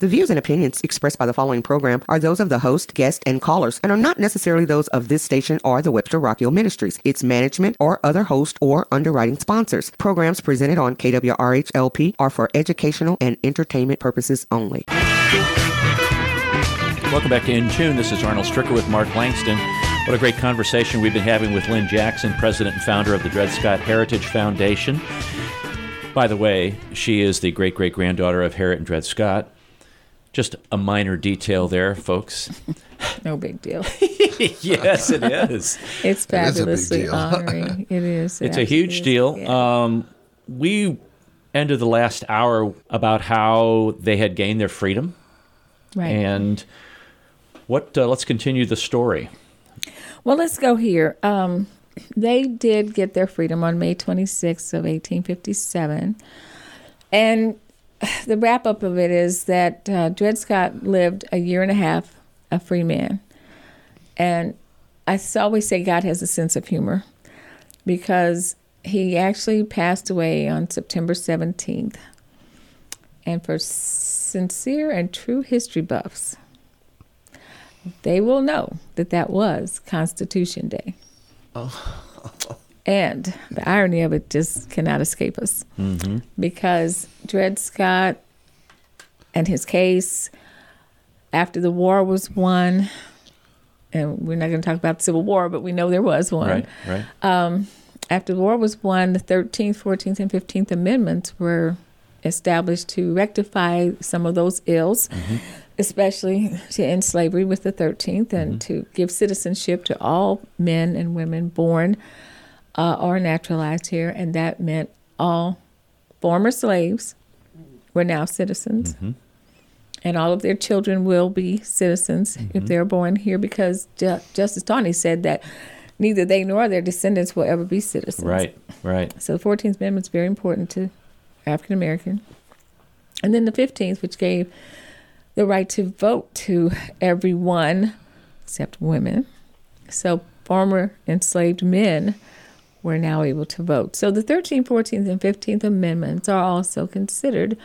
The views and opinions expressed by the following program are those of the host, guest, and callers and are not necessarily those of this station or the Webster Rockhill Ministries, its management, or other host or underwriting sponsors. Programs presented on KWRH-LP are for educational and entertainment purposes only. Welcome back to In Tune. This is Arnold Stricker with Mark Langston. What a great conversation we've been having with Lynn Jackson, president and founder of the Dred Scott Heritage Foundation. By the way, she is the great great granddaughter of Harriet and Dred Scott. Just a minor detail there, folks. No big deal. yes, it is. It's It is a big fabulously deal. honoring. It is. It It's a huge is. deal. Yeah. Um, we ended the last hour about how they had gained their freedom, right. and what. Uh, let's continue the story. Well, let's go here. Um, they did get their freedom on May 26th of 1857. And the wrap up of it is that uh, Dred Scott lived a year and a half a free man. And I always say God has a sense of humor because he actually passed away on September 17th. And for sincere and true history buffs, they will know that that was Constitution Day. And the irony of it just cannot escape us. Mm-hmm. Because Dred Scott and his case after the war was won, and we're not going to talk about the Civil War, but we know there was one. Right, right. Um, after the war was won, the 13th, 14th, and 15th Amendments were established to rectify some of those ills, mm-hmm. especially to end slavery with the 13th and mm-hmm. to give citizenship to all men and women born uh, or naturalized here. And that meant all former slaves were now citizens. And all of their children will be citizens if they're born here because Ju- Justice Taney said that neither they nor their descendants will ever be citizens. Right, right. So the 14th Amendment is very important to African American. And then the 15th, which gave the right to vote to everyone except women. So former enslaved men were now able to vote. So the 13th, 14th, and 15th Amendments are also considered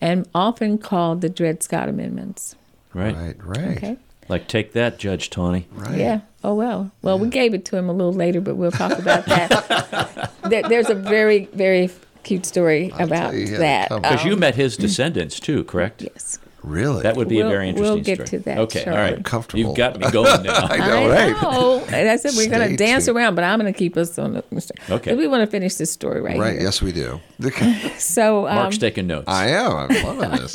and often called the Dred Scott Amendments. Right. Right, right. Okay. Like, take that, Judge Taney. Right. Yeah. Oh well. Well, we gave it to him a little later, but we'll talk about that. there, there's a very, very cute story about you, yeah, that. come. Because you Um, met his descendants too, correct? yes. Really? That would be a We'll- very we'll interesting get story. to that Okay, all shortly. right. Comfortable. You've got me going now. I know, right? know. And I said we're going to dance tuned. around, but I'm going to keep us on the. Okay. We want to finish this story right. Right. here. Yes, we do. So um, Mark's taking notes. I am. I'm loving this.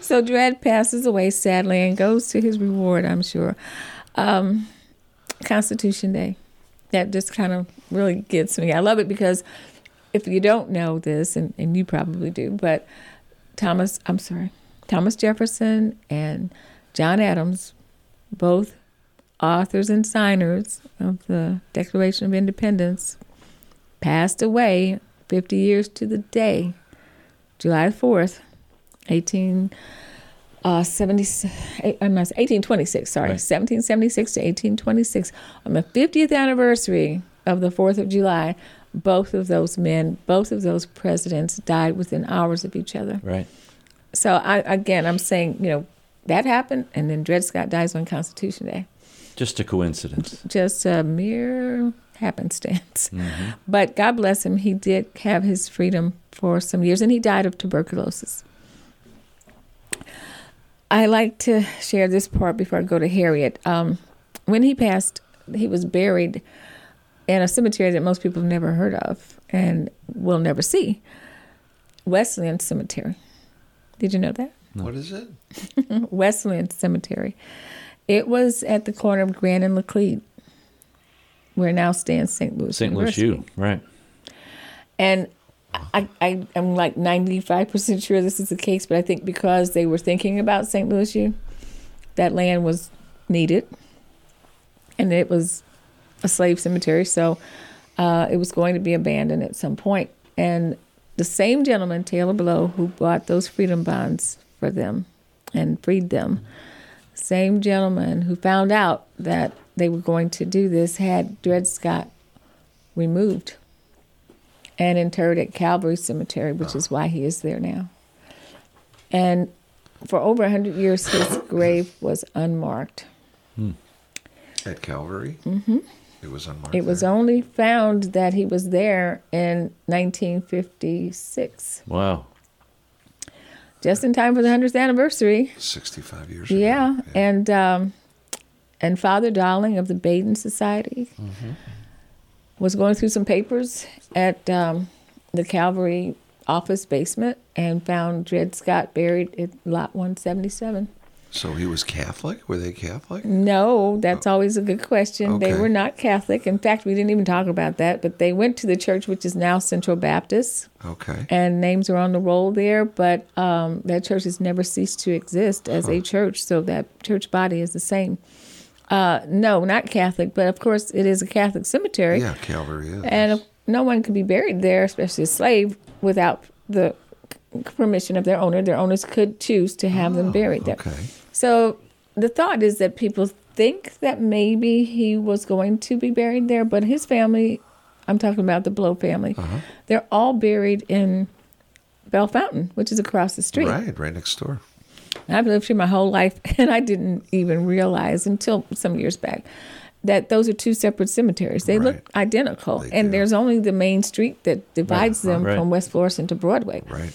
So Dred passes away sadly and goes to his reward, I'm sure. Um, Constitution Day. That just kind of really gets me. I love it because if you don't know this, and, and you probably do, but Thomas, I'm sorry, Thomas Jefferson and John Adams, both authors and signers of the Declaration of Independence, passed away 50 years to the day, July 4th, 18. Uh, 70, eh, I'm not, 1826, sorry, Right. 1776 to 1826. On the 50th anniversary of the 4th of July, both of those men, both of those presidents died within hours of each other. Right. So, I, again, I'm saying, you know, that happened, and then Dred Scott dies on Constitution Day. Just a coincidence. Just a mere happenstance. But God bless him, he did have his freedom for some years, and he died of tuberculosis. I like to share this part before I go to Harriet. Um, when he passed, he was buried in a cemetery that most people have never heard of and will never see Wesleyan Cemetery. Did you know that? What is it? Wesleyan Cemetery. It was at the corner of Grand and Laclede, where now stands St. Louis St. Louis University. U. Right. And I, I, I'm like 95% sure this is the case, but I think because they were thinking about St. Louis U, that land was needed. And it was a slave cemetery, so uh, it was going to be abandoned at some point. And the same gentleman, Taylor Blow, who bought those freedom bonds for them and freed them, same gentleman who found out that they were going to do this had Dred Scott removed and interred at Calvary Cemetery, which is why he is there now. And for over 100 years, his grave was unmarked. At Calvary? Mm-hmm. It was unmarked. It was only found that he was there in 1956, Wow. just in time for the 100th anniversary. 65 years ago. Yeah, and um, and Father Dowling of the Baden Society was going through some papers at um, the Calvary office basement and found Dred Scott buried at Lot 177. So he was Catholic? Were they Catholic? No, that's always a good question. They were not Catholic. In fact, we didn't even talk about that, but they went to the church, which is now Central Baptist, Okay. and names are on the roll there. But um, that church has never ceased to exist as a church, so that church body is the same. Uh, no, not Catholic, but of course it is a Catholic cemetery, Yeah, Calvary is. and no one could be buried there, especially a slave, without the permission of their owner. Their owners could choose to have them buried there. okay. So the thought is that people think that maybe he was going to be buried there, but his family, I'm talking about the Blow family, uh-huh. they're all buried in Bellefontaine, which is across the street. Right, right next door. I've lived here my whole life, and I didn't even realize until some years back that those are two separate cemeteries. They look identical, They and do. there's only the main street that divides uh-huh. them Right. from West Florissant to Broadway. Right.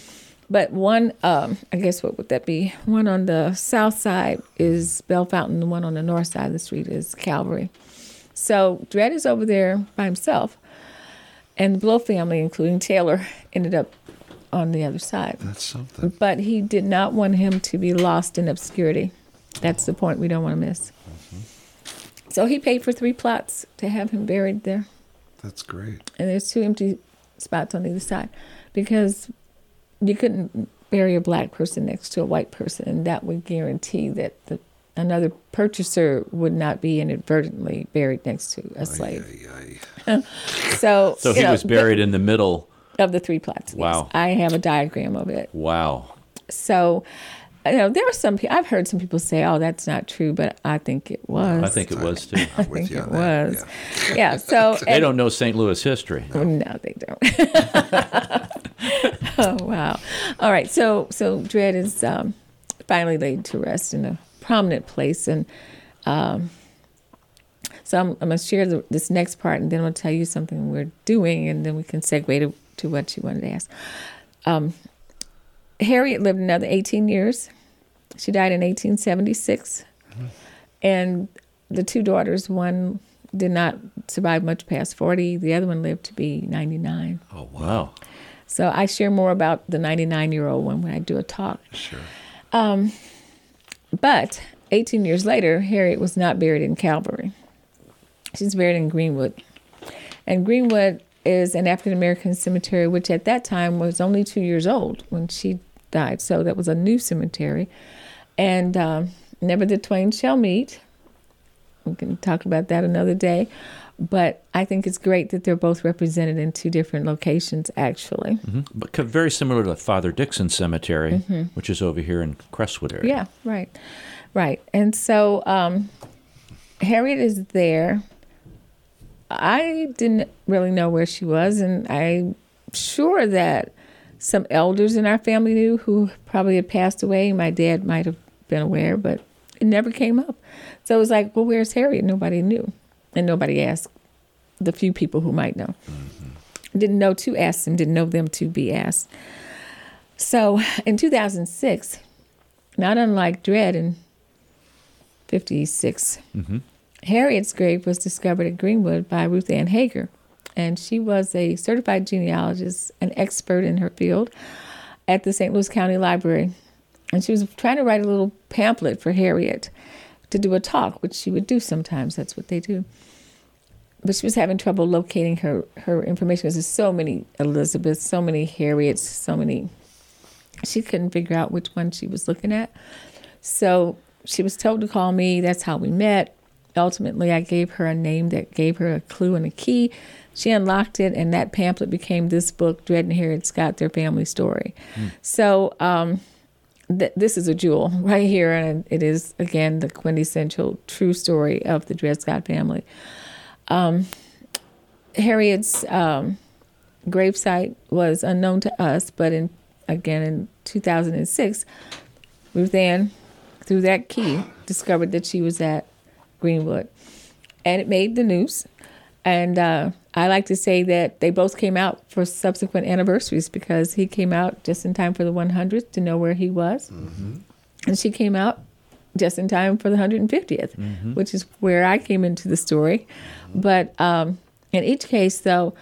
But one, um, I guess, what would that be? One on the south side is Bellefontaine. The one on the north side of the street is Calvary. So Dred is over there by himself, and the Blow family, including Taylor, ended up on the other side. That's something. But he did not want him to be lost in obscurity. That's the point we don't want to miss. So he paid for three plots to have him buried there That's great. and there's two empty spots on either side because you couldn't bury a black person next to a white person and that would guarantee that the another purchaser would not be inadvertently buried next to a slave Ay, ay. so So he know, was buried in the middle. of the three plots yes. Wow. i have a diagram of it Wow. so you know there are some pe- i've heard some people say oh that's not true but i think it was I think it was too. I I'm with think you it that. was Yeah. yeah so They and- don't know St. Louis history. No, they don't. oh wow! All right, so so Dred is um, finally laid to rest in a prominent place, and um, so I'm, I'm going to share the, this next part, and then I'll tell you something we're doing, and then we can segue to, to what you wanted to ask. Um, Harriet lived another 18 years. She died in 1876, and the two daughters, one did not survive much past 40. The other one lived to be 99. Oh, wow. So I share more about the 99 year old one when I do a talk. Sure. Um, but 18 years later, Harriet was not buried in Calvary. She's buried in Greenwood. And Greenwood is an African American cemetery, which at that time was only two years old when she died. So that was a new cemetery. And um, never the twain shall meet. We can talk about that another day. But I think it's great that they're both represented in two different locations, actually. Mhm. But very similar to Father Dickson Cemetery, which is over here in Crestwood area. Mm-hmm. Yeah, right, right. And so um, Harriet is there. I didn't really know where she was, and I'm sure that some elders in our family knew who probably had passed away. My dad might have been aware, but it never came up. So it was like, well, where's Harriet? Nobody knew, and nobody asked the few people who might know. Mm-hmm. Didn't know to ask them, didn't know them to be asked. So in 2006, not unlike Dred in 56, mm-hmm. Harriet's grave was discovered at Greenwood by Ruth Ann Hager. And she was a certified genealogist, an expert in her field at the St. Louis County Library. And she was trying to write a little pamphlet for Harriet to do a talk, which she would do sometimes. That's what they do. But she was having trouble locating her, her information because there's so many Elizabeths, so many Harriets, so many she couldn't figure out which one she was looking at. So she was told to call me. That's how we met. Ultimately, I gave her a name that gave her a clue and a key. She unlocked it, and that pamphlet became this book, Dred and Harriet Scott, Their Family Story. So um, th- this is a jewel right here, and it is, again, the quintessential true story of the Dred Scott family. Um, Harriet's um, gravesite was unknown to us, but in again in 2006, Ruth Ann, through that key, discovered that she was at Greenwood, and it made the news. And uh, I like to say that they both came out for subsequent anniversaries because he came out just in time for the 100th to know where he was, and she came out just in time for the 150th, which is where I came into the story. But um, in each case, though,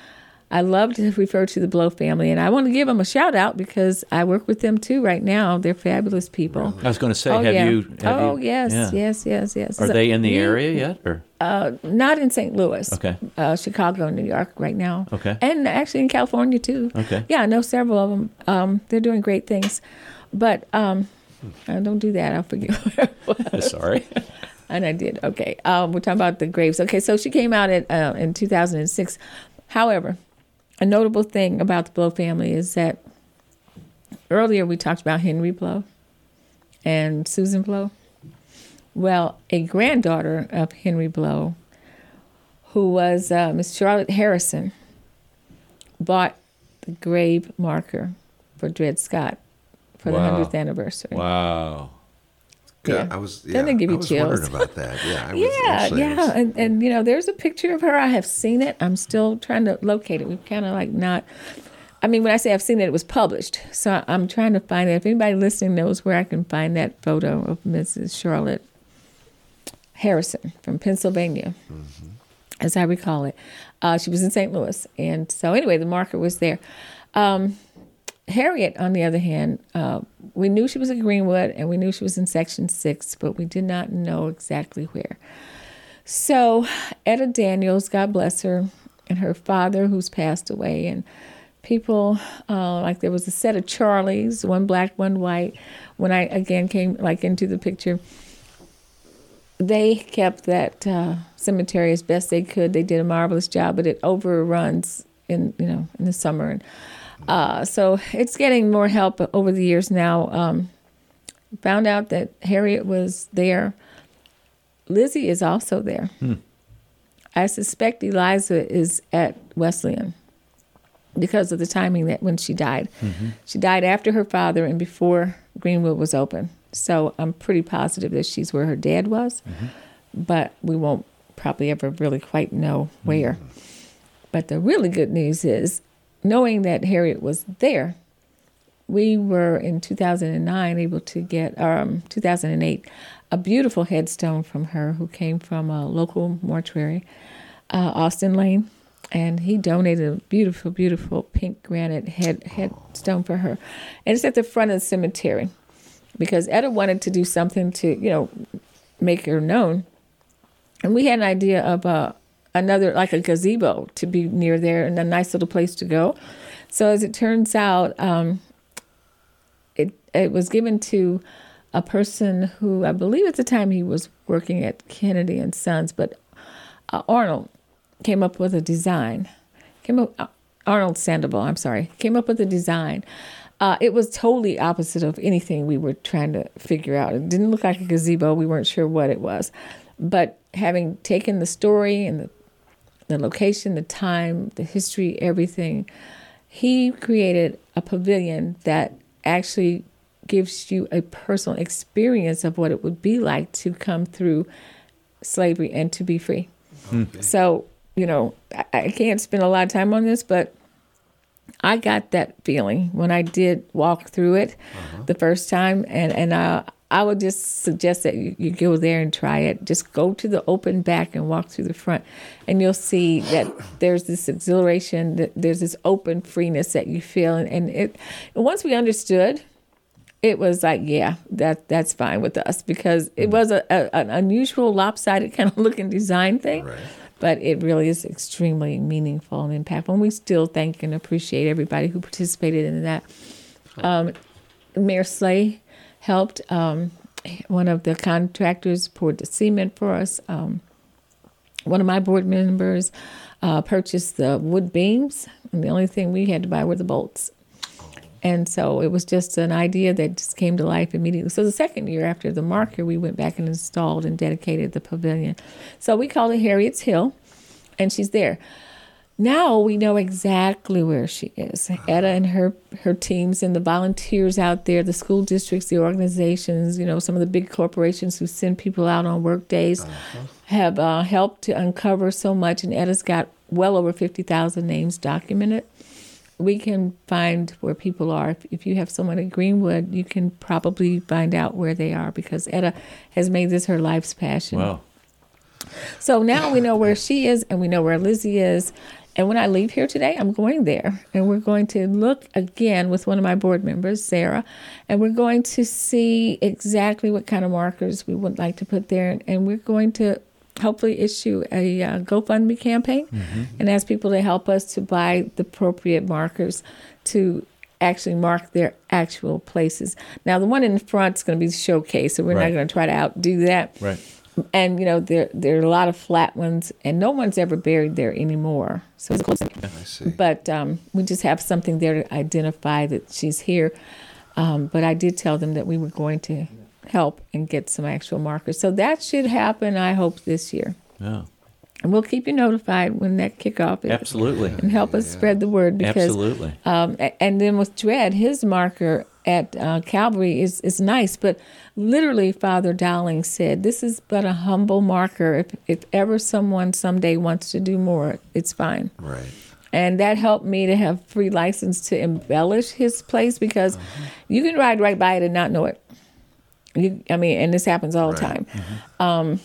I love to refer to the Blow family, and I want to give them a shout out because I work with them too right now. They're fabulous people. I was going to say, oh have yeah. you? Have oh you- yes, yeah. yes, yes, yes. Are So they in the we- area yet? Or Not in St. Louis. Okay. Uh, Chicago, New York, right now. Okay. And actually in California too. Okay. Yeah, I know several of them. Um, they're doing great things, but um, I don't do that. I'll forget. where it was. sorry, And I did. Okay. Um, we're talking about the graves. Okay, so she came out at, uh, in 2006. However, a notable thing about the Blow family is that earlier we talked about Henry Blow and Susan Blow. Well, a granddaughter of Henry Blow, who was uh, Miss Charlotte Harrison, bought the grave marker for Dred Scott for Wow. the 100th anniversary. Wow. Yeah. I was. Yeah, Doesn't give I you was chills? wondering about that. Yeah. I was, Yeah, yeah, was- and and you know, there's a picture of her. I have seen it. I'm still trying to locate it. We've kind of like not. I mean, when I say I've seen it, it was published. So I'm trying to find it. If anybody listening knows where I can find that photo of Mrs. Charlotte Harrison from Pennsylvania, as I recall it, uh, she was in St. Louis, and so anyway, the marker was there. Um, Harriet, on the other hand, uh, we knew she was in Greenwood and we knew she was in Section 6, but we did not know exactly where. So, Etta Daniels, God bless her, and her father, who's passed away, and people uh, like there was a set of Charlies, one black, one white. When I again came like into the picture, they kept that uh, cemetery as best they could. They did a marvelous job, but it overruns in you know in the summer, and uh, so it's getting more help over the years now. Um, found out that Harriet was there. Lizzie is also there. I suspect Eliza is at Wesleyan because of the timing that when she died. She died after her father and before Greenwood was open. So I'm pretty positive that she's where her dad was, but we won't probably ever really quite know where. But the really good news is knowing that Harriet was there, we were in 2009 able to get, um, 2008, a beautiful headstone from her who came from a local mortuary, uh, Austin Layne. And he donated a beautiful, beautiful pink granite head headstone for her. And it's at the front of the cemetery because Etta wanted to do something to, you know, make her known. And we had an idea of uh, another, like a gazebo to be near there and a nice little place to go. So as it turns out, um, it it was given to a person who I believe at the time he was working at Kennedy and Sons, but uh, Arnold came up with a design. Came up uh, Arnold Sandoval, I'm sorry, came up with a design. Uh, it was totally opposite of anything we were trying to figure out. It didn't look like a gazebo. We weren't sure what it was, but having taken the story and the the location, the time, the history, everything. He created a pavilion that actually gives you a personal experience of what it would be like to come through slavery and to be free. Mm-hmm. So, you know, I, I can't spend a lot of time on this, but I got that feeling when I did walk through it uh-huh. the first time, and and I I would just suggest that you, you go there and try it. Just go to the open back and walk through the front, and you'll see that there's this exhilaration, that there's this open freeness that you feel, and, and it. And once we understood, it was like, yeah, that that's fine with us because it was a, a an unusual lopsided kind of looking design thing. Right. But it really is extremely meaningful and impactful. And we still thank and appreciate everybody who participated in that. Um, Mayor Slay helped. Um, one of the contractors poured the cement for us. Um, one of my board members uh, purchased the wood beams, and the only thing we had to buy were the bolts. And so it was just an idea that just came to life immediately. So the second year after the marker, we went back and installed and dedicated the pavilion. So we called it Harriet's Hill, and she's there. Now we know exactly where she is. Etta and her her teams and the volunteers out there, the school districts, the organizations, you know, some of the big corporations who send people out on work days have uh, helped to uncover so much. And Etta's got well over fifty thousand names documented. We can find where people are. If, if you have someone at Greenwood, you can probably find out where they are because Etta has made this her life's passion. Wow. So now we know where she is and we know where Lizzie is. And when I leave here today, I'm going there and we're going to look again with one of my board members, Sarah, and we're going to see exactly what kind of markers we would like to put there. And we're going to hopefully issue a uh, GoFundMe campaign and ask people to help us to buy the appropriate markers to actually mark their actual places. Now, the one in the front is going to be the showcase, so we're Right. not going to try to outdo that Right. And you know there there are a lot of flat ones and no one's ever buried there anymore. So it's close. But um, we just have something there to identify that she's here. Um, but i did tell them that we were going to help and get some actual markers. So that should happen i hope this year. Yeah. And we'll keep you notified when that kickoff is Absolutely. and help us spread the word because Absolutely. um, and then with Dred, his marker at uh, Calvary is, is nice, but literally, Father Dowling said, This is but a humble marker. If, if ever someone someday wants to do more, it's fine. Right. And that helped me to have free license to embellish his place because you can ride right by it and not know it. You, I mean, and this happens all the Right. time. Um,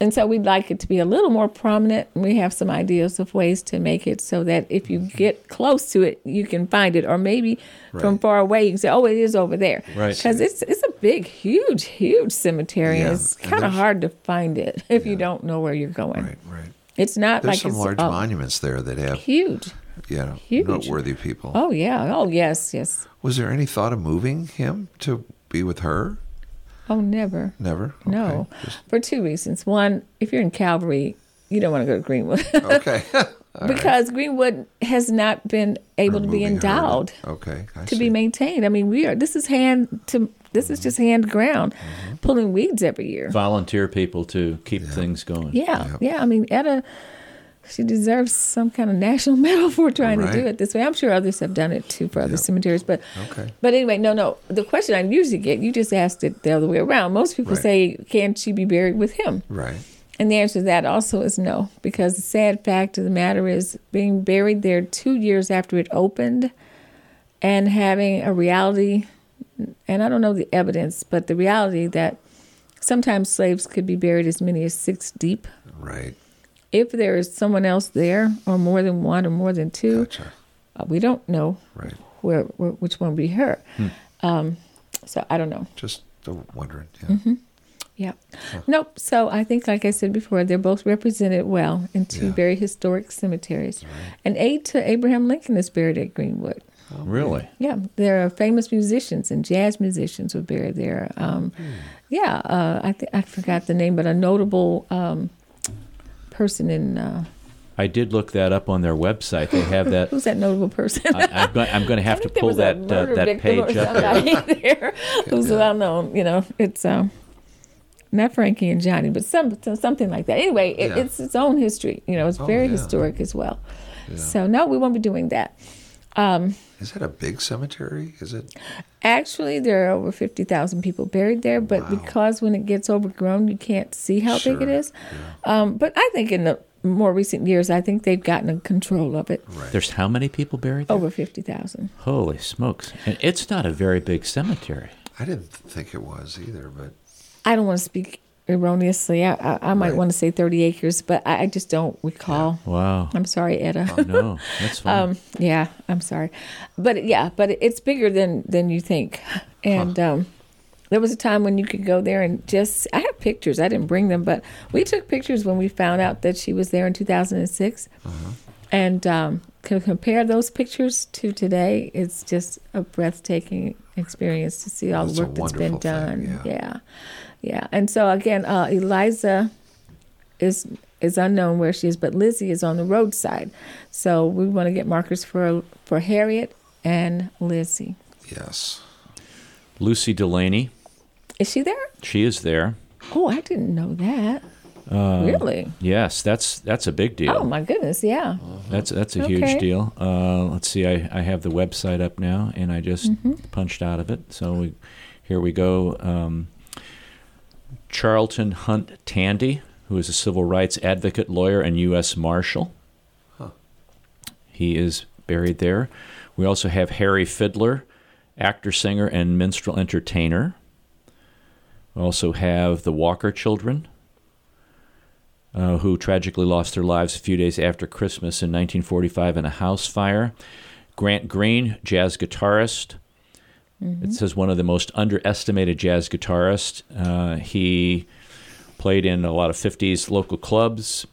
and so we'd like it to be a little more prominent. We have some ideas of ways to make it so that if you get close to it, you can find it, or maybe from far away you can say, "Oh, it is over there," Right. Because it's it's a big, huge, huge cemetery, and Yeah, it's kind of hard to find it if you don't know where you're going. Right. Right. It's not There's like some large uh, monuments there that have huge. you know Huge. noteworthy people. Oh yeah. Oh yes, yes. Was there any thought of moving him to be with her? Oh never. Never. No, Just- for two reasons. One, if you're in Calvary, you don't want to go to Greenwood okay. because Greenwood has not been able to be Removing her. endowed Okay. I to see. be maintained. I mean, we are. This is hand to. This is just hand ground, Mm-hmm. pulling weeds every year. Volunteer people to keep things going. Yeah, Yep. yeah. I mean, Etta, she deserves some kind of national medal for trying to do it this way. I'm sure others have done it too for other Yep. cemeteries, but Okay. But anyway, no, no. The question I usually get, you just asked it the other way around. Most people Right. say, "Can she be buried with him?" Right. And the answer to that also is no, because the sad fact of the matter is being buried there two years after it opened and having a reality, and I don't know the evidence, but the reality that sometimes slaves could be buried as many as six deep. Right. If there is someone else there, or more than one, or more than two, Gotcha. uh, we don't know Right. where, where which one would be her. Um, so I don't know. Just wondering. Yeah. Mm-hmm. Yeah. Nope. So I think, like I said before, they're both represented well in two Yeah. very historic cemeteries. And aide to Abraham Lincoln is buried at Greenwood. Really? Yeah, there are famous musicians and jazz musicians were buried there. Um, yeah, uh, I th- I forgot the name, but a notable um, person in uh, I did look that up on their website. They have that. who's that notable person? I, I'm, going, I'm going to have to pull was a that uh, that page up there. somebody there who's well known. You know, it's um, not Frankie and Johnny, but some something like that. Anyway, it, Yeah. it's its own history. You know, it's Oh, very yeah. historic as well. So no, we won't be doing that. Um, Is that a big cemetery? Is it? actually, there are over fifty thousand people buried there, but because when it gets overgrown, you can't see how big it is. Sure. Um, but I think in the more recent years, I think they've gotten control of it. Right. There's how many people buried there? Over fifty thousand. Holy smokes. And it's not a very big cemetery. I didn't think it was either, but I don't want to speak erroneously. I, I, I might Right. want to say 30 acres, but I, I just don't recall. Wow. I'm sorry, Etta. No, that's fine. um, yeah, I'm sorry, but yeah, but it's bigger than than you think. And um, there was a time when you could go there and just. I have pictures. I didn't bring them, but we took pictures when we found out that she was there in 2006, and um, can compare those pictures to today. It's just a breathtaking experience to see all That's the work that's been wonderful thing, done. yeah. yeah, yeah. And so again, uh, Eliza is is unknown where she is, but Lizzie is on the roadside. So we want to get markers for for Harriet and Lizzie. yes. Lucy Delaney, Is she there? she is there. Oh, I didn't know that. really? Yes, that's that's a big deal. Oh my goodness, yeah. That's that's a Okay. huge deal. Uh, let's see, I, I have the website up now, and I just Mm-hmm. punched out of it. So we, here we go. Um, Charlton Hunt Tandy, who is a civil rights advocate, lawyer, and U.S. Marshal. He is buried there. We also have Harry Fiddler, actor, singer, and minstrel entertainer. We also have the Walker children, uh, who tragically lost their lives a few days after Christmas in 1945 in a house fire. Grant Green, jazz guitarist. It says one of the most underestimated jazz guitarists. Uh, he played in a lot of 50s local clubs.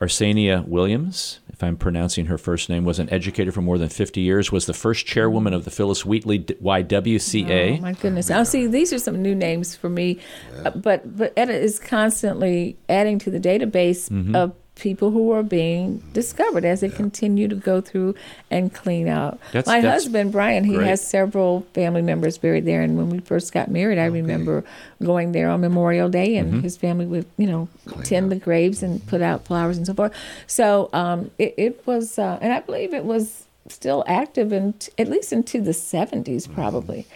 Arsania Williams, if I'm pronouncing her first name, was an educator for more than 50 years, was the first chairwoman of the Phyllis Wheatley YWCA. Oh my goodness! Now, see, these are some new names for me, uh, but but Etta is constantly adding to the database Mm-hmm. of people who are being discovered as they continue to go through and clean out. That's- My that's husband Brian, he great. has several family members buried there, and when we first got married, I remember going there on Memorial Day, and Mm-hmm. his family would you know tend the graves and put out flowers and so forth. So um, it, it was, uh, and I believe it was still active in at least into the 70s Mm-hmm. probably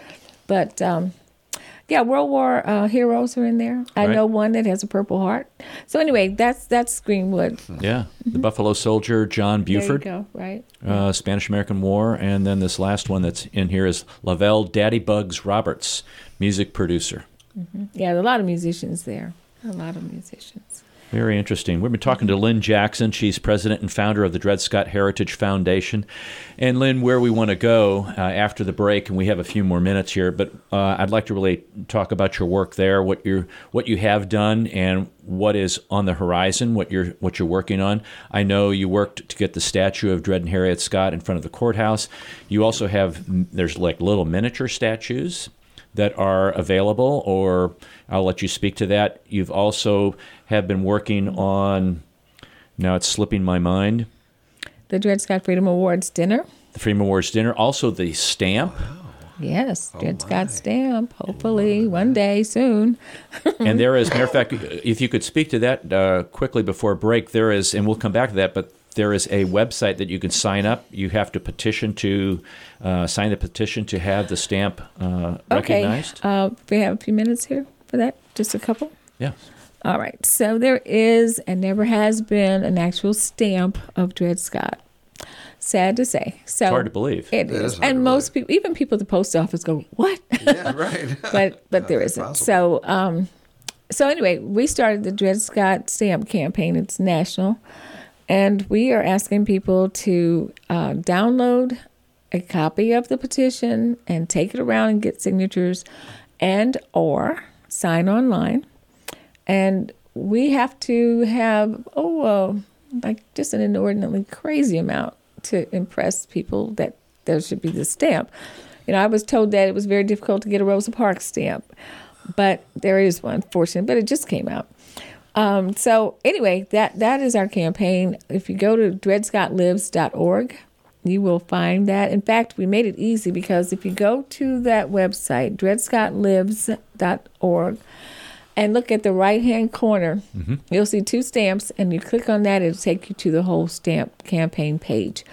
but um, yeah world war uh, heroes are in there. I Right. know one that has a purple heart. So anyway that's that's greenwood. Yeah, the Buffalo Soldier, John Buford. there you go right. Uh, Spanish American War, and then this last one that's in here is Lavelle Daddy Bugs Roberts, music producer. yeah a lot of musicians there. A lot of musicians Very interesting. We've been talking to Lynn Jackson. She's president and founder of the Dred Scott Heritage Foundation. And Lynn, where we want to go uh, after the break, and we have a few more minutes here, but uh, I'd like to really talk about your work there, what you what you have done, and what is on the horizon, what you're what you're working on. I know you worked to get the statue of Dred and Harriet Scott in front of the courthouse. You also have there's like little miniature statues that are available, or I'll let you speak to that. You've also have been working on. Now it's slipping my mind. the dred scott freedom awards dinner The Freedom Awards dinner, also the stamp, yes Oh, dred scott stamp hopefully one day soon and there is. Matter of fact, if you could speak to that uh, quickly before break, there is, and we'll come back to that. But there is a website that you can sign up. You have to petition to uh, sign the petition to have the stamp uh, okay recognized. uh, we have a few minutes here for that just a couple Yeah. All right. So there is and never has been an actual stamp of Dred Scott. Sad to say. So It's hard to believe. It It is. is hard And to most people, even people at the post office, go, "What?" Yeah, right. but but there That's isn't. possible. So um, so anyway, we started the Dred Scott stamp campaign. It's national, and we are asking people to uh, download a copy of the petition and take it around and get signatures, and or sign online. And we have to have oh uh, like just an inordinately crazy amount to impress people that there should be this stamp. You know, I was told that it was very difficult to get a Rosa Parks stamp, but there is one, fortunately, but it just came out. Um, so anyway, that that is our campaign. If you go to dredscottlives.org, you will find that. In fact, we made it easy because if you go to that website, dredscottlives.org, and look at the right hand corner, you'll see two stamps, and you click on that, it'll take you to the whole stamp campaign page.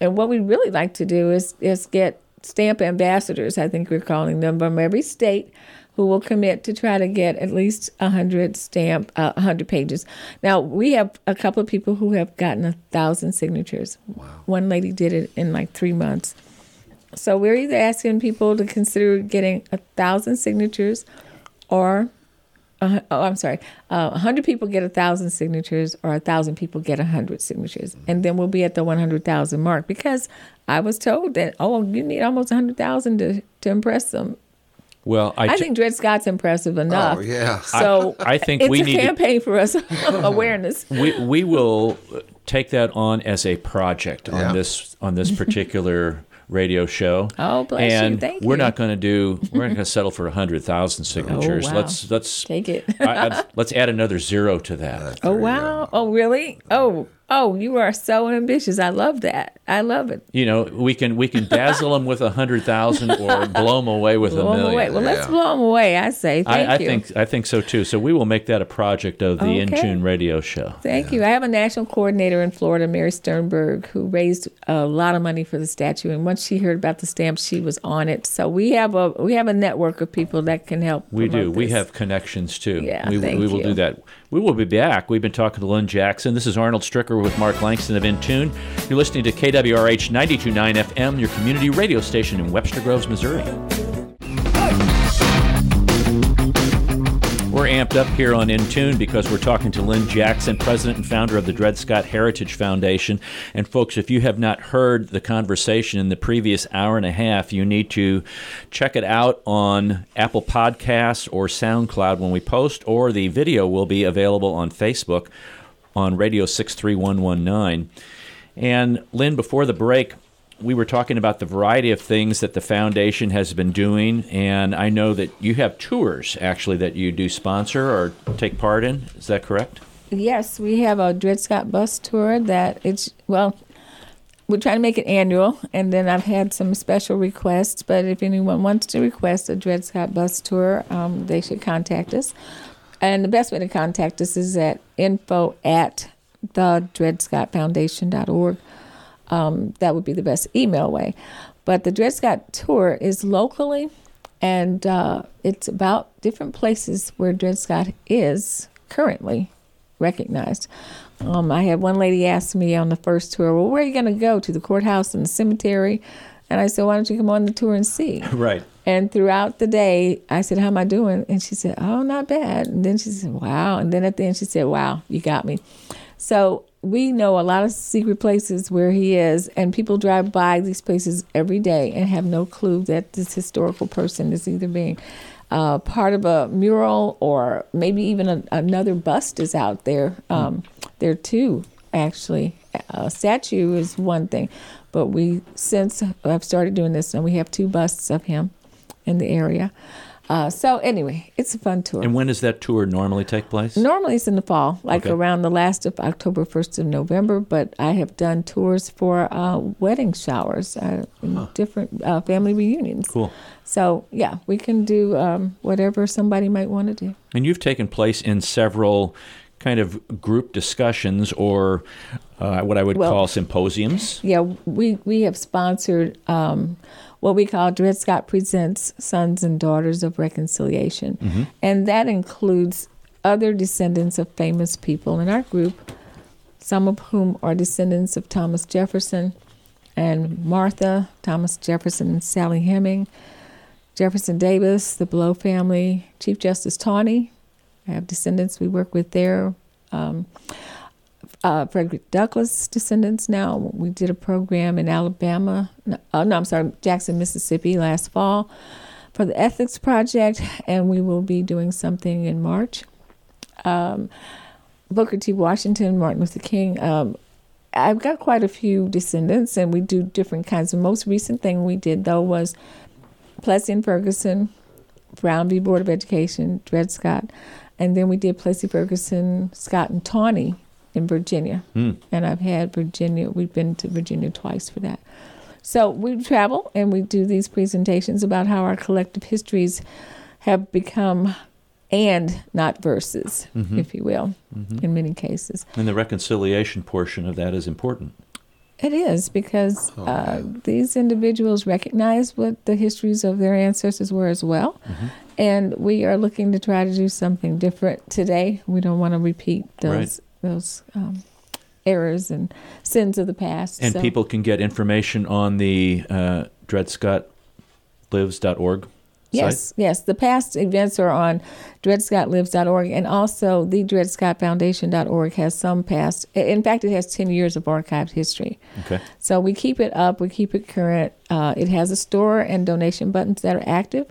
And what we really like to do is is get stamp ambassadors, I think we're calling them, from every state who will commit to try to get at least 100 stamp, uh, 100 pages. Now, we have a couple of people who have gotten a thousand signatures. wow. One lady did it in like three months. So we're either asking people to consider getting a thousand signatures or uh, oh, I'm sorry. Uh, 100 people get a 1,000 signatures, or a 1,000 people get a 100 signatures. And then we'll be at the 100,000 mark because I was told that, oh, you need almost 100,000 to, to impress them. Well, I, I, think Dred Scott's impressive enough. Oh, yeah. So I think it's we a need to- campaign for us awareness. we we will take that on as a project on Yeah. this on this particular radio show. Oh, bless you. and Thank we're you. not going to do. We're not going to settle for hundred thousand signatures. Oh, wow. Let's let's Take it. I, let's add another zero to that. Oh wow! Oh really? Oh Oh, you are so ambitious. I love that. I love it. You know, we can we can dazzle them with a hundred thousand or blow them away with Blow a 'em million. away. Well, let's blow them away. I say thank I, I you. think I think so too. So we will make that a project of the In Tune Radio Show. Thank you. I have a national coordinator in Florida, Mary Sternberg, who raised a lot of money for the statue. And once she heard about the stamp, she was on it. So we have a we have a network of people that can help. We do. promote We have connections too. Yeah, we, thank we will you. do that. We will be back. We've been talking to Lynn Jackson. This is Arnold Stricker with Mark Langston of Intune. You're listening to KWRH 929 FM, your community radio station in Webster Groves, Missouri. Up here on Intune because we're talking to Lynn Jackson, president and founder of the Dred Scott Heritage Foundation. And folks, if you have not heard the conversation in the previous hour and a half, you need to check it out on Apple Podcasts or SoundCloud when we post, or the video will be available on Facebook on Radio 63119. And Lynn, before the break, we were talking about the variety of things that the foundation has been doing, and I know that you have tours actually that you do sponsor or take part in. Is that correct? Yes, we have a Dred Scott bus tour that it's well, we're trying to make it annual, and then I've had some special requests. But if anyone wants to request a Dred Scott bus tour, um, they should contact us. And the best way to contact us is at info at the dredscottfoundation.org. Um, that would be the best email way. But the Dred Scott tour is locally, and uh, it's about different places where Dred Scott is currently recognized. Um, I had one lady ask me on the first tour, "Well, where are you going to go? To the courthouse and the cemetery?" And I said, "Why don't you come on the tour and see?" Right. And throughout the day, I said, How am I doing? And she said, Oh, not bad. And then she said, Wow. And then at the end, she said, Wow, you got me. So we know a lot of secret places where he is, and people drive by these places every day and have no clue that this historical person is either being uh, part of a mural or maybe even a, another bust is out there. Um, There too, actually. A statue is one thing, but we since I've started doing this, and we have two busts of him in the area. Uh, so anyway, it's a fun tour. And when does that tour normally take place? Normally it's in the fall, like Okay. around the last of October, first of November. But I have done tours for uh, wedding showers, uh, and different uh, family reunions. Cool. So yeah, we can do um, whatever somebody might want to do. And you've taken place in several kind of group discussions or uh, what I would Well- call symposiums. Yeah, we we have sponsored um, what we call Dred Scott Presents Sons and Daughters of Reconciliation, and that includes other descendants of famous people in our group, some of whom are descendants of Thomas Jefferson and Martha, Thomas Jefferson and Sally Heming, Jefferson Davis, the Blow family, Chief Justice Taney. I have descendants we work with there. Um, uh, Frederick Douglass descendants now. We did a program in Alabama, no, oh, no, I'm sorry, Jackson, Mississippi last fall for the Ethics Project, and we will be doing something in March. Um, Booker T. Washington, Martin Luther King. Um, I've got quite a few descendants, and we do different kinds. The most recent thing we did, though, was Plessy and Ferguson, Brown v. Board of Education, Dred Scott, and then we did Plessy Ferguson, Scott, and Taney in Virginia. Hmm. And I've had Virginia, we've been to Virginia twice for that. So we travel and we do these presentations about how our collective histories have become and not verses, if you will, in many cases. And the reconciliation portion of that is important. It is because uh, these individuals recognize what the histories of their ancestors were as well. And we are looking to try to do something different today. We don't want to repeat those those um, errors and sins of the past. And So- people can get information on the uh, dredscottlives.org Yes, site. yes. Yes. The past events are on dredscottlives.org and also the dredscottfoundation.org has some past. In fact, it has 10 years of archived history. Okay. So we keep it up, we keep it current. Uh, it has a store and donation buttons that are active,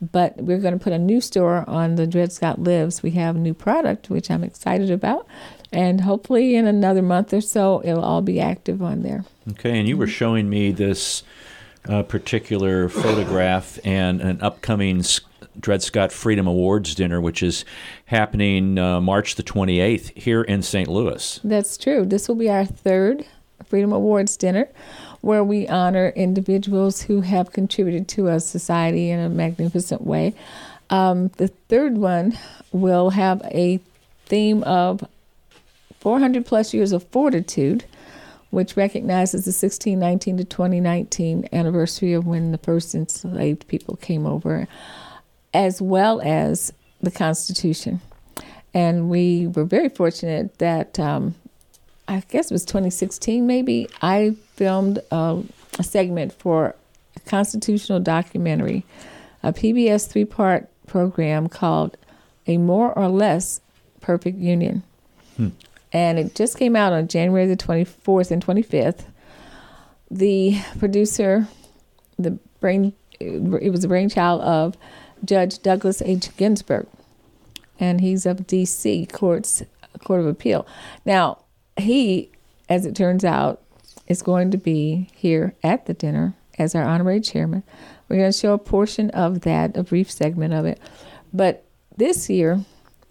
but we're going to put a new store on the Dred Scott Lives. We have a new product, which I'm excited about. And hopefully, in another month or so, it'll all be active on there. Okay. And you Mm-hmm. were showing me this uh, particular photograph and an upcoming Dred Scott Freedom Awards dinner, which is happening uh, March the 28th here in St. Louis. That's true. This will be our third Freedom Awards dinner where we honor individuals who have contributed to our society in a magnificent way. Um, the third one will have a theme of 400 plus years of fortitude, which recognizes the 1619 to 2019 anniversary of when the first enslaved people came over, as well as the Constitution. And we were very fortunate that um, I guess it was 2016 maybe, I filmed a, a segment for a constitutional documentary, a PBS three part program called A More or Less Perfect Union. Hmm. And it just came out on January the 24th and 25th. The producer, the brain, it was a brainchild of Judge Douglas H. Ginsburg, and he's of D.C. Courts Court of Appeal. Now, he, as it turns out, is going to be here at the dinner as our honorary chairman. We're going to show a portion of that, a brief segment of it. But this year,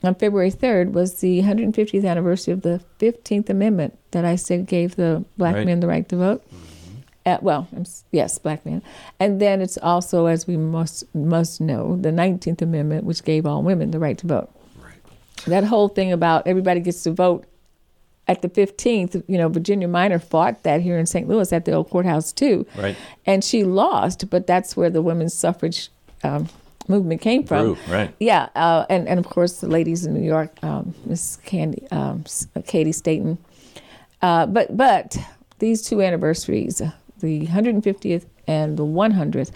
on February 3rd, was the 150th anniversary of the 15th Amendment that I said gave the black right. men the right to vote. Mm-hmm. Uh, well, yes, black men. And then it's also, as we must must know, the 19th Amendment, which gave all women the right to vote. Right. That whole thing about everybody gets to vote at the 15th, you know, Virginia Minor fought that here in St. Louis at the old courthouse too. Right. And she lost, but that's where the women's suffrage um, movement came from. right. Yeah, uh, and and of course the ladies in New York, um, Miss Candy, um, Cady Stanton. Uh, but but these two anniversaries, the 150th and the 100th,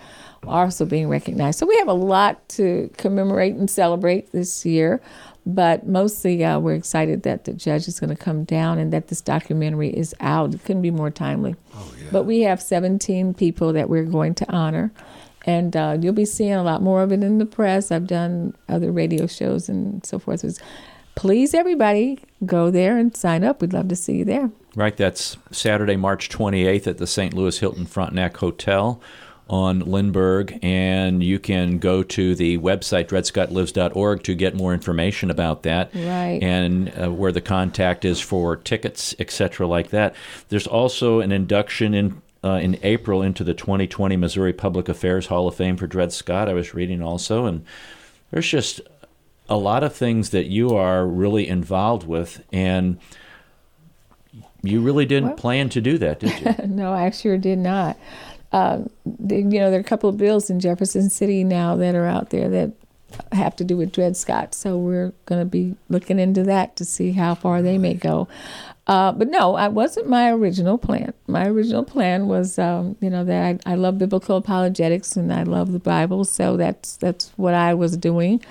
are also being recognized. So we have a lot to commemorate and celebrate this year. But mostly, uh, we're excited that the judge is going to come down and that this documentary is out. It couldn't be more timely. Oh, yeah. But we have 17 people that we're going to honor. And uh, you'll be seeing a lot more of it in the press. I've done other radio shows and so forth. It's, please, everybody, go there and sign up. We'd love to see you there. Right. That's Saturday, March 28th at the St. Louis Hilton Frontenac Hotel on Lindbergh, and you can go to the website dredscottlives.org to get more information about that, right? And uh, where the contact is for tickets, etc., like that. There's also an induction in uh, in April into the 2020 Missouri Public Affairs Hall of Fame for Dred Scott. I was reading also, and there's just a lot of things that you are really involved with, and you really didn't well, plan to do that, did you? no, I sure did not um, you know, there are a couple of bills in Jefferson City now that are out there that have to do with Dred Scott. So we're going to be looking into that to see how far they may go. Uh, but no, I wasn't my original plan. My original plan was, um, you know, that I, I, love biblical apologetics and I love the Bible, so that's that's what I was doing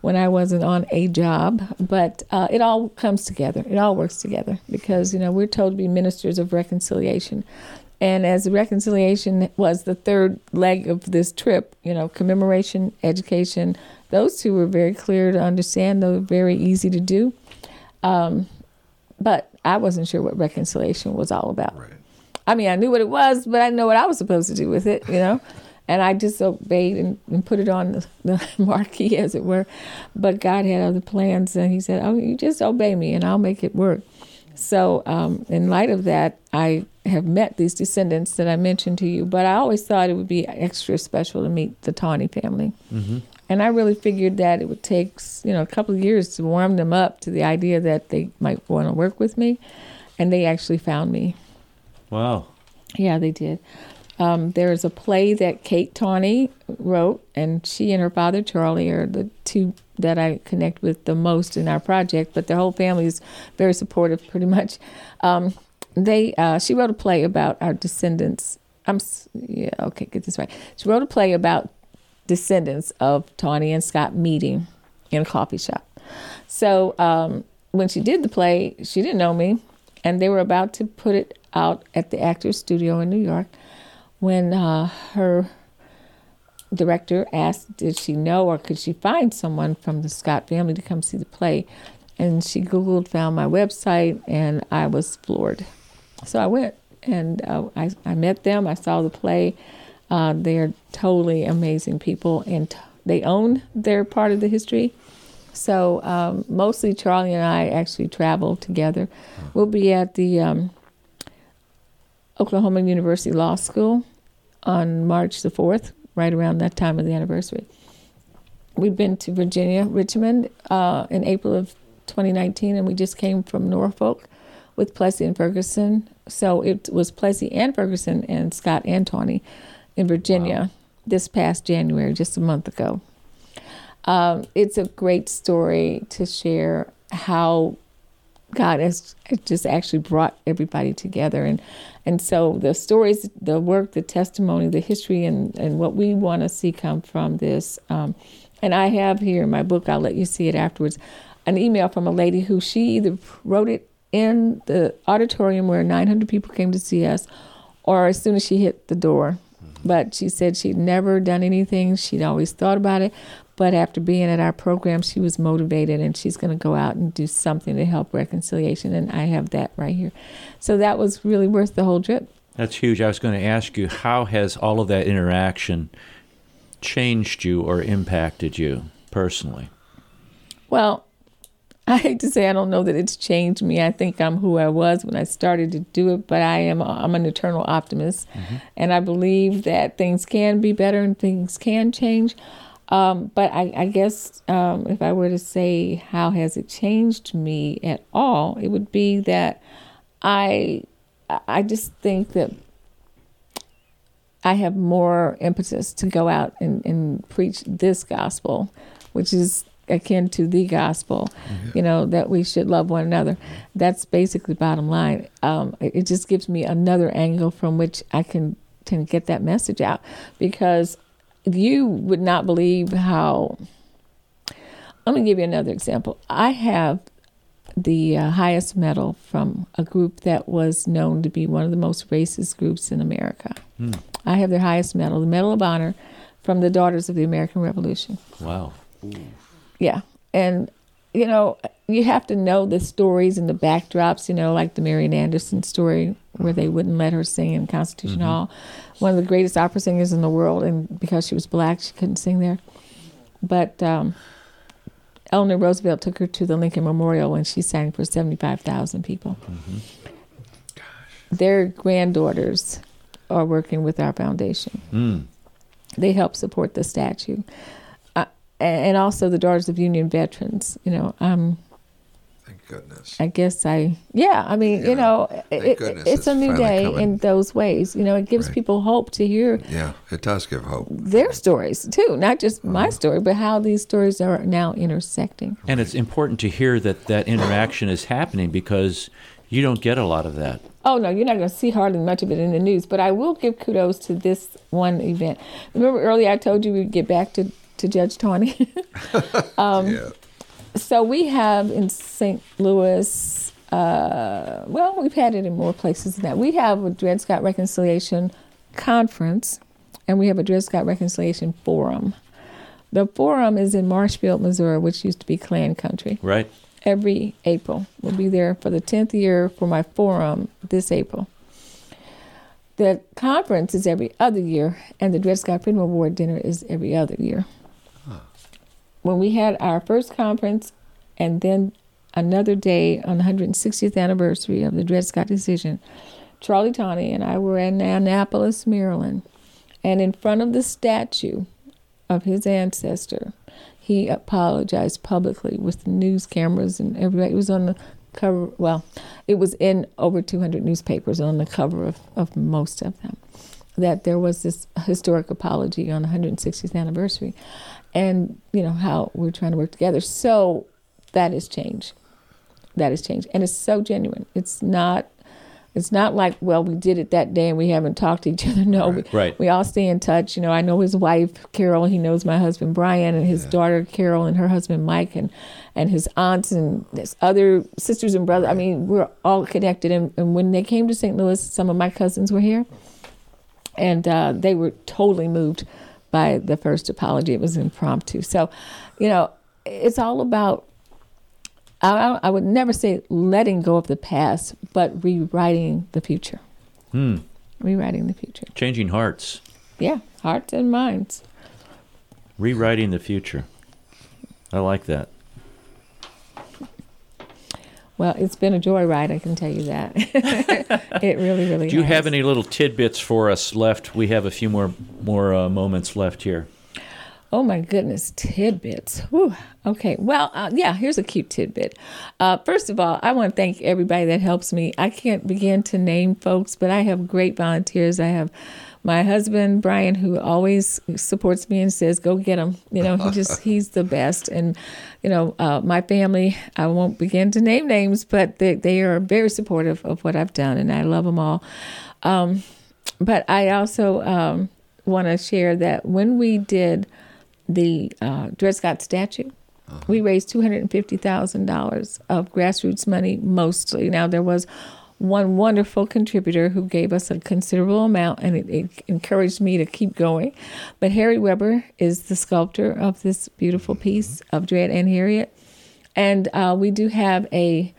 when I wasn't on a job. But uh, it all comes together. It all works together because you know we're told to be ministers of reconciliation. And as reconciliation was the third leg of this trip, you know, commemoration, education, those two were very clear to understand, though very easy to do. Um, but I wasn't sure what reconciliation was all about. Right. I mean, I knew what it was, but I didn't know what I was supposed to do with it, you know? and I disobeyed and, and put it on the, the, marquee, as it were. But God had other plans, and He said, Oh, you just obey me, and I'll make it work. So, um, in light of that, I have met these descendants that I mentioned to you, but I always thought it would be extra special to meet the Taney family. Mm-hmm. And I really figured that it would take, you know, a couple of years to warm them up to the idea that they might want to work with me. And they actually found me. Wow. Yeah, they did. Um, there's a play that Kate Taney wrote, and she and her father Charlie are the two that I connect with the most in our project. But their whole family is very supportive, pretty much. Um, they uh, she wrote a play about our descendants. I'm yeah okay get this right. She wrote a play about descendants of Taney and Scott meeting in a coffee shop. So um, when she did the play, she didn't know me, and they were about to put it out at the Actors Studio in New York when uh, her director asked, did she know or could she find someone from the Scott family to come see the play? And she Googled, found my website, and I was floored. So I went and uh, I, I met them. I saw the play. Uh, they're totally amazing people. And they own their part of the history. So um, mostly Charlie and I actually travel together. We'll be at the um, Oklahoma University Law School on March the 4th, right around that time of the anniversary. We've been to Virginia, Richmond, uh, in April of 2019, and we just came from Norfolk with Plessy and Ferguson. So it was Plessy and Ferguson and Scott and Taney in Virginia this past January, just a month ago. Um, it's a great story to share how God has just actually brought everybody together, and and so the stories, the work, the testimony, the history, and and what we want to see come from this. Um, and I have here in my book, I'll let you see it afterwards, an email from a lady who she either wrote it in the auditorium where 900 people came to see us, or as soon as she hit the door. But she said she'd never done anything. She'd always thought about it. But after being at our program, she was motivated and she's going to go out and do something to help reconciliation. And I have that right here. So that was really worth the whole trip. That's huge. I was going to ask you, how has all of that interaction changed you or impacted you personally? Well, I hate to say I don't know that it's changed me. I think I'm who I was when I started to do it, but I am I'm an eternal optimist, mm-hmm. and I believe that things can be better and things can change. Um, but I, I guess um, if I were to say how has it changed me at all, it would be that I I just think that I have more impetus to go out and, and preach this gospel, which is akin to the gospel, mm-hmm. you know, that we should love one another. That's basically the bottom line. Um, it, it just gives me another angle from which I can, can get that message out because you would not believe how. Let me give you another example. I have the uh, highest medal from a group that was known to be one of the most racist groups in America. Hmm. I have their highest medal, the Medal of Honor, from the Daughters of the American Revolution. Wow. Ooh. Yeah. And, you know, you have to know the stories and the backdrops, you know, like the Marian Anderson story where they wouldn't let her sing in Constitution mm-hmm. Hall. One of the greatest opera singers in the world, and because she was black, she couldn't sing there. But um, Eleanor Roosevelt took her to the Lincoln Memorial when she sang for 75,000 people. Mm-hmm. Their granddaughters are working with our foundation. Mm. They help support the statue and also the Daughters of Union Veterans. You know, um, thank goodness. I guess I, yeah. I mean, yeah. you know, it, it's, it's, a new day coming. in those ways. You know, it gives right. people hope to hear. Yeah, it does give hope. Their stories too, not just uh-huh. my story, but how these stories are now intersecting. And it's important to hear that that interaction is happening because you don't get a lot of that. Oh no, you're not going to see hardly much of it in the news. But I will give kudos to this one event. Remember earlier I told you we'd get back to to Judge Taney. um, yeah. So we have in St. Louis, uh, well, we've had it in more places than that. We have a Dred Scott Reconciliation Conference, and we have a Dred Scott Reconciliation Forum. The forum is in Marshfield, Missouri, which used to be Klan country. Right. Every April. We'll be there for the 10th year for my forum this April. The conference is every other year, and the Dred Scott Freedom Award dinner is every other year when we had our first conference and then another day on the 160th anniversary of the Dred Scott decision, Charlie Taney and I were in Annapolis, Maryland, and in front of the statue of his ancestor, he apologized publicly with the news cameras and everybody. It was on the cover, well, it was in over 200 newspapers on the cover of, of most of them, that there was this historic apology on the 160th anniversary and you know how we're trying to work together. So that has changed. That has changed, and it's so genuine. It's not. It's not like well we did it that day and we haven't talked to each other. No, right. We, right. we all stay in touch. You know, I know his wife Carol. He knows my husband Brian and his yeah. daughter Carol and her husband Mike and and his aunts and his other sisters and brothers. I mean, we're all connected. And, and when they came to St. Louis, some of my cousins were here, and uh, they were totally moved by the first apology. It was impromptu. So, you know, it's all about, I, I would never say letting go of the past, but rewriting the future. Hmm. Rewriting the future. Changing hearts. Yeah, hearts and minds. Rewriting the future. I like that. Well, it's been a joyride, I can tell you that. it really, really. Do you has. have any little tidbits for us left? We have a few more more uh, moments left here. Oh my goodness, tidbits. Whew. Okay, well, uh, yeah, here's a cute tidbit. Uh, first of all, I want to thank everybody that helps me. I can't begin to name folks, but I have great volunteers. I have my husband Brian, who always supports me and says, "Go get him." You know, he just he's the best. And you know, uh, my family. I won't begin to name names, but they they are very supportive of what I've done, and I love them all. Um, but I also um, want to share that when we did the uh, Dred Scott statue. We raised two hundred and fifty thousand dollars of grassroots money, mostly. Now there was one wonderful contributor who gave us a considerable amount, and it, it encouraged me to keep going. But Harry Weber is the sculptor of this beautiful piece of Dred and Harriet, and uh, we do have a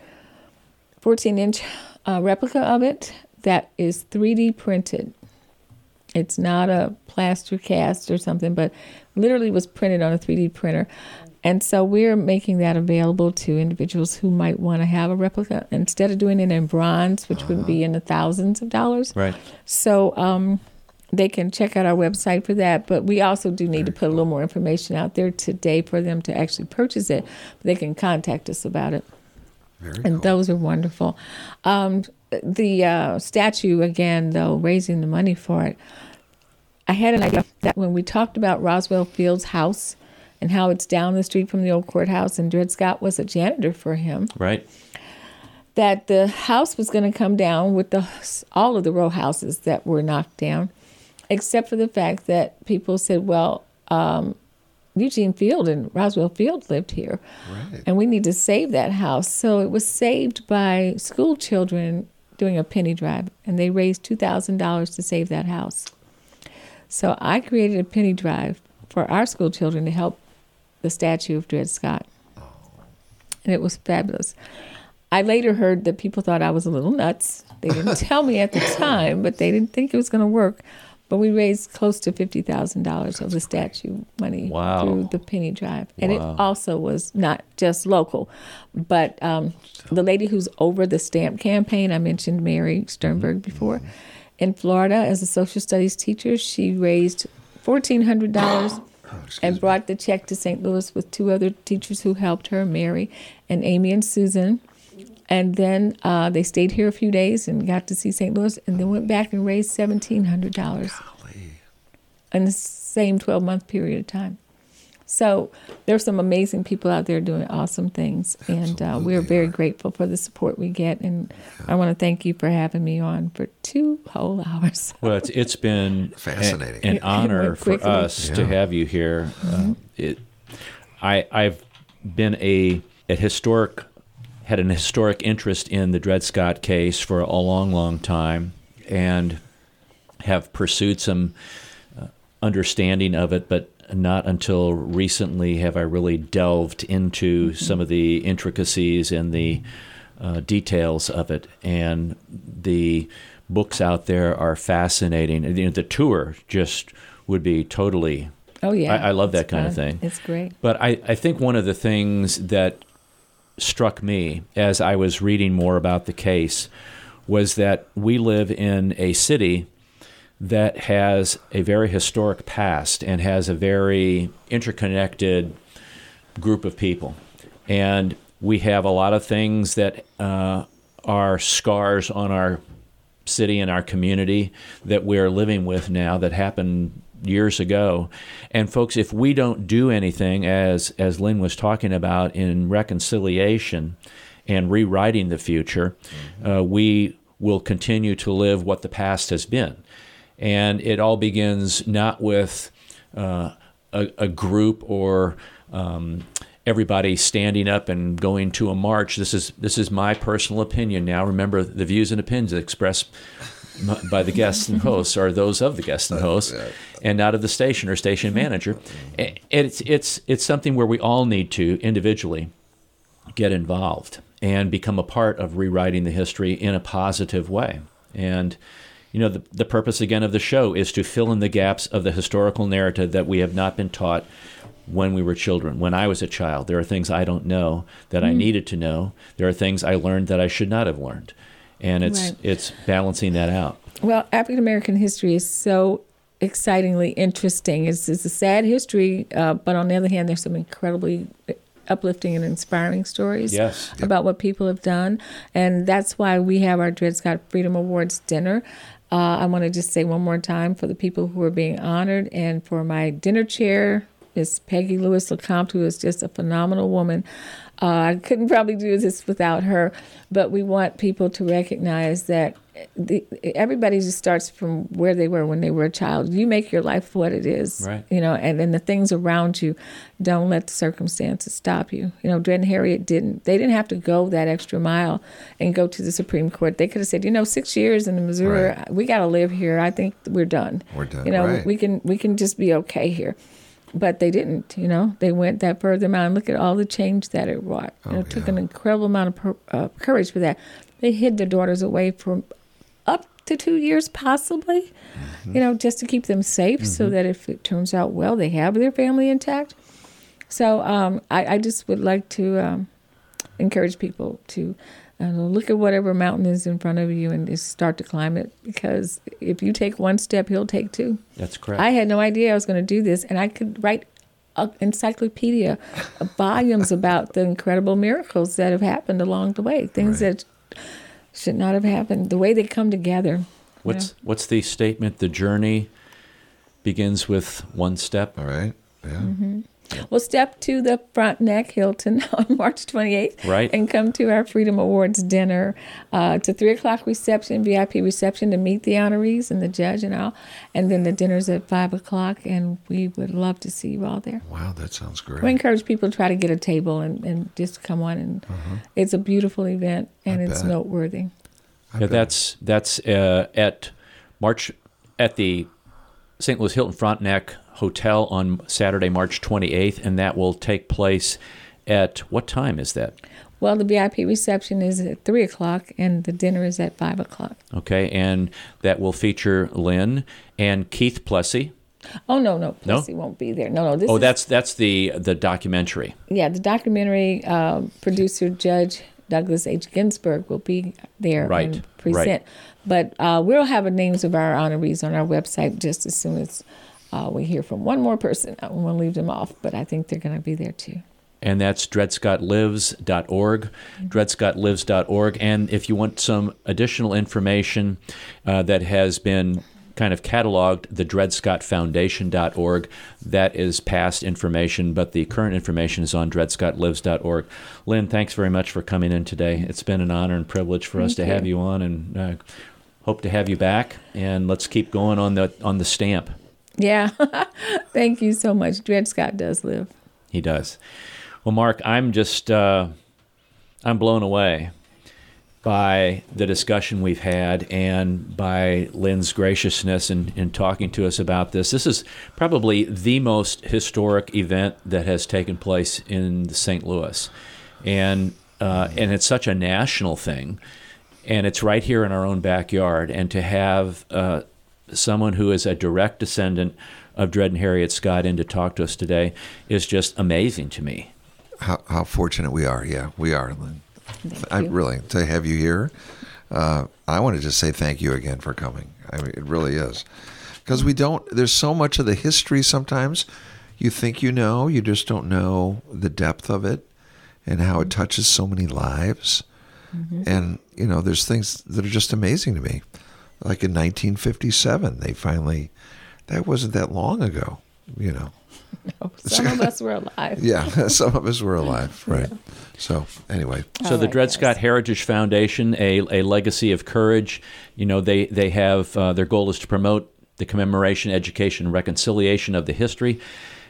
fourteen-inch uh, replica of it that is three D printed. It's not a plaster cast or something, but literally was printed on a 3D printer. And so we're making that available to individuals who might want to have a replica instead of doing it in bronze, which would be in the thousands of dollars. Right. So um, they can check out our website for that. But we also do need to put a little more information out there today for them to actually purchase it. But they can contact us about it Very and cool. those are wonderful. Um, the uh, statue again, though, raising the money for it. I had an idea that when we talked about Roswell Field's house and how it's down the street from the old courthouse, and Dred Scott was a janitor for him, Right. that the house was going to come down with the all of the row houses that were knocked down, except for the fact that people said, "Well, um, Eugene Field and Roswell Field lived here, Right. and we need to save that house." So it was saved by school children doing a penny drive, and they raised two thousand dollars to save that house. So I created a penny drive for our school children to help the statue of Dred Scott, and it was fabulous. I later heard that people thought I was a little nuts. They didn't tell me at the time, but they didn't think it was going to work. But we raised close to fifty thousand dollars of the statue money Wow. through the penny drive, and Wow. it also was not just local, but um, the lady who's over the stamp campaign. I mentioned Mary Sternberg before, in Florida as a social studies teacher. She raised fourteen hundred dollars and brought the check to St. Louis with two other teachers who helped her, Mary and Amy and Susan. And then uh, they stayed here a few days and got to see St. Louis, and then went back and raised seventeen hundred dollars in the same twelve month period of time. So there's some amazing people out there doing awesome things, and uh, we're very grateful for the support we get. And I want to thank you for having me on for two whole hours. Well, it's, it's been a- Fascinating. an It honor for quickly. us to have you here. Uh, it, I, I've been a, a historic, had an historic interest in the Dred Scott case for a long, long time, and have pursued some uh, understanding of it, but not until recently have I really delved into some of the intricacies and the uh, details of it. And the books out there are fascinating. You know, the tour just would be totally. Oh yeah, I, I love that It's kind of thing. It's great. But I, I think one of the things that struck me as I was reading more about the case was that we live in a city that has a very historic past and has a very interconnected group of people. And we have a lot of things that uh, are scars on our city and our community that we're living with now that happened years ago. And folks, if we don't do anything, as as Lynn was talking about in reconciliation and rewriting the future, uh, we will continue to live what the past has been. And it all begins not with uh, a, a group or um, everybody standing up and going to a march. This is this is my personal opinion. Now, remember, the views and opinions expressed by the guests and hosts are those of the guests and hosts, and not of the station or station manager. It's it's it's something where we all need to individually get involved and become a part of rewriting the history in a positive way. And you know, the, the purpose again of the show is to fill in the gaps of the historical narrative that we have not been taught when we were children. When I was a child, there are things I don't know that I needed to know. There are things I learned that I should not have learned. And it's Right. it's balancing that out. Well, African American history is so excitingly interesting. It's, it's a sad history, uh, but on the other hand, there's some incredibly uplifting and inspiring stories Yes. about what people have done. And that's why we have our Dred Scott Freedom Awards dinner. Uh, I want to just say one more time for the people who are being honored and for my dinner chair, Miss Peggy Lewis LeCompte, who is just a phenomenal woman. Uh, I couldn't probably do this without her, but we want people to recognize that the, everybody just starts from where they were when they were a child. You make your life what it is, Right. you know, and then the things around you don't let the circumstances stop you. You know, Dred and Harriet didn't. They didn't have to go that extra mile and go to the Supreme Court. They could have said, you know, six years in Missouri, Right. we got to live here. I think we're done. We're done, You know, right. we can we can just be okay here. But they didn't, you know. They went that further amount. And look at all the change that it wrought. You know, it took Oh, yeah. an incredible amount of per, uh, courage for that. They hid their daughters away up to two years, possibly, Mm-hmm. you know, just to keep them safe so that if it turns out well, they have their family intact. So um, I, I just would like to um, encourage people to uh, look at whatever mountain is in front of you and just start to climb it because if you take one step, he'll take two. That's correct. I had no idea I was going to do this, and I could write an encyclopedia, of volumes about the incredible miracles that have happened along the way, things Right. that should not have happened, the way they come together. you what's know. what's the statement? The journey begins with one step. All right. Yeah. Mm-hmm. Well, step to the Frontenac Hilton on March 28th. Right. And come to our Freedom Awards dinner. Uh, it's a 3 o'clock reception, VIP reception to meet the honorees and the judge and all. And then the dinner's at 5 o'clock, and we would love to see you all there. Wow, that sounds great. We encourage people to try to get a table and, and just come on. And it's a beautiful event, and I it's bet. noteworthy. I Yeah, bet. that's that's uh, at March at the St. Louis Hilton Frontenac Hotel on Saturday, March 28th, and that will take place at what time is that? Well, the VIP reception is at 3 o'clock, and the dinner is at 5 o'clock. Okay, and that will feature Lynn and Keith Plessy. Oh, no, no. No? Plessy won't be there. No, no. This Oh, is, that's that's the the documentary. yeah, the documentary uh, producer Judge Douglas H. Ginsburg will be there Right, and right. present. But uh, we'll have the names of our honorees on our website just as soon as uh, we hear from one more person. I won't leave them off, but I think they're going to be there too. and that's dredscottlives.org, dredscottlives.org. And if you want some additional information uh, that has been kind of cataloged, the dredscottfoundation.org, that is past information, but the current information is on dredscottlives.org. Lynn, thanks very much for coming in today. It's been an honor and privilege for us Thank to have you. you on, and uh, hope to have you back. And let's keep going on the on the stamp. Yeah. Thank you so much. Dred Scott does live. He does. Well, Mark, I'm just uh, I'm blown away by the discussion we've had and by Lynn's graciousness in, in talking to us about this. This is probably the most historic event that has taken place in St. Louis, and uh, and it's such a national thing, and it's right here in our own backyard. And to have uh, someone who is a direct descendant of Dred and Harriet Scott in to talk to us today is just amazing to me. how, how fortunate we are. Yeah, we are, Lynn. I really to have you here. Uh, I want to just say thank you again for coming. I mean, it really is because we don't. There's so much of the history. Sometimes you think you know, you just don't know the depth of it and how it touches so many lives. And you know, there's things that are just amazing to me. Like in 1957, they finally. That wasn't that long ago. You know. Some of us were alive. Yeah, some of us were alive, right? So anyway, So All the right, Dred guys. Scott Heritage Foundation, a, a legacy of courage. You know, they they have uh, their goal is to promote the commemoration, education, reconciliation of the history.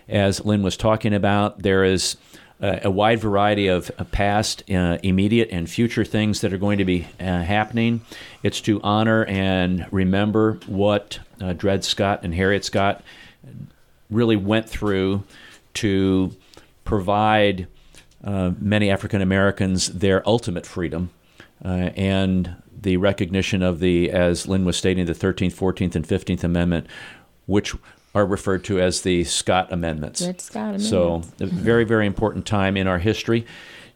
As Lynn was talking about, there is uh, a wide variety of uh, past, uh, immediate, and future things that are going to be uh, happening. It's to honor and remember what uh, Dred Scott and Harriet Scott really went through to provide uh, many African Americans their ultimate freedom uh, and the recognition of the, as Lynn was stating, the 13th, 14th, and 15th Amendment, which are referred to as the Scott Amendments. Dred Scott So, a very, very important time in our history.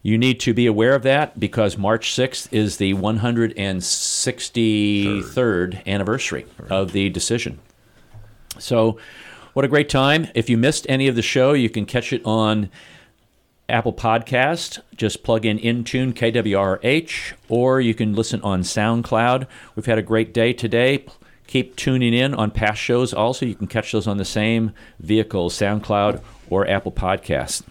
You need to be aware of that because March 6th is the 163rd anniversary of the decision. So, what a great time. If you missed any of the show, you can catch it on Apple Podcast. Just plug in Intune KWRH, or you can listen on SoundCloud. We've had a great day today. Keep tuning in on past shows. Also, you can catch those on the same vehicle, SoundCloud or Apple Podcasts.